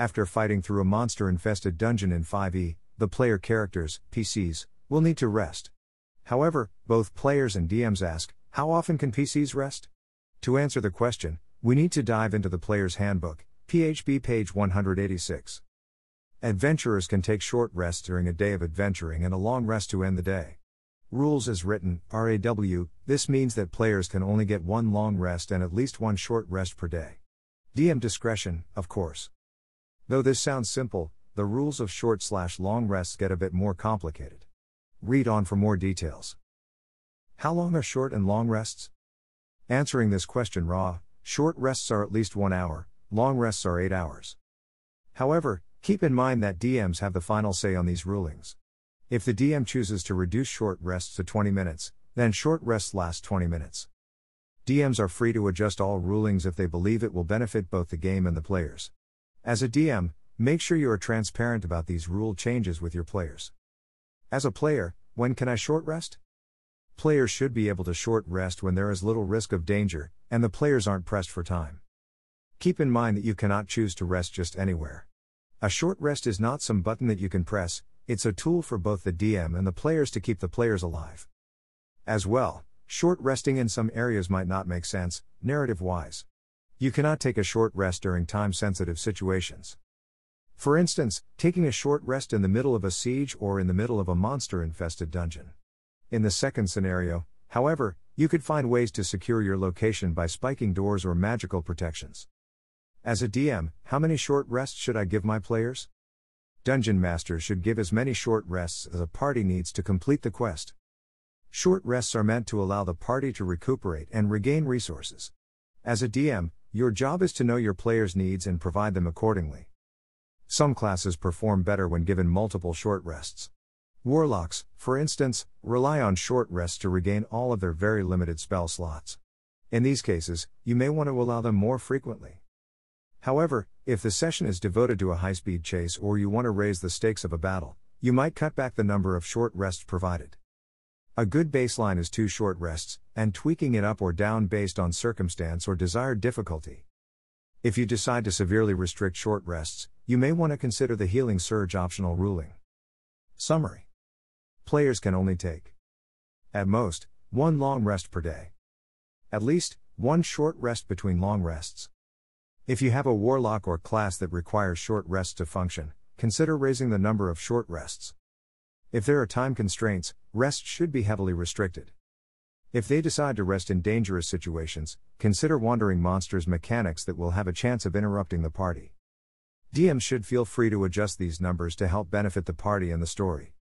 After fighting through a monster infested dungeon in 5e, the player characters, PCs, will need to rest. However, both players and DMs ask, how often can PCs rest? To answer the question, we need to dive into the Player's Handbook, PHB page 186. Adventurers can take short rests during a day of adventuring and a long rest to end the day. Rules as written, RAW, this means that players can only get one long rest and at least one short rest per day. DM discretion, of course. Though this sounds simple, the rules of short slash long rests get a bit more complicated. Read on for more details. How long are short and long rests? Answering this question raw, short rests are at least one hour, long rests are eight hours. However, Keep in mind that DMs have the final say on these rulings. If the DM chooses to reduce short rests to 20 minutes, then short rests last 20 minutes. DMs are free to adjust all rulings if they believe it will benefit both the game and the players. As a DM, make sure you are transparent about these rule changes with your players. As a player, when can I short rest? Players should be able to short rest when there is little risk of danger, and the players aren't pressed for time. Keep in mind that you cannot choose to rest just anywhere. A short rest is not some button that you can press, it's a tool for both the DM and the players to keep the players alive. As well, short resting in some areas might not make sense, narrative wise. You cannot take a short rest during time sensitive situations. For instance, taking a short rest in the middle of a siege or in the middle of a monster infested dungeon. In the second scenario, however, you could find ways to secure your location by spiking doors or magical protections. As a DM, how many short rests should I give my players? Dungeon masters should give as many short rests as a party needs to complete the quest. Short rests are meant to allow the party to recuperate and regain resources. As a DM, your job is to know your players' needs and provide them accordingly. Some classes perform better when given multiple short rests. Warlocks, for instance, rely on short rests to regain all of their very limited spell slots. In these cases, you may want to allow them more frequently. However, if the session is devoted to a high speed chase or you want to raise the stakes of a battle, you might cut back the number of short rests provided. A good baseline is two short rests, and tweaking it up or down based on circumstance or desired difficulty. If you decide to severely restrict short rests, you may want to consider the healing surge optional ruling. Summary Players can only take, at most, one long rest per day. At least, one short rest between long rests. If you have a warlock or class that requires short rests to function, consider raising the number of short rests. If there are time constraints, rest should be heavily restricted. If they decide to rest in dangerous situations, consider wandering monsters mechanics that will have a chance of interrupting the party. DMs should feel free to adjust these numbers to help benefit the party and the story.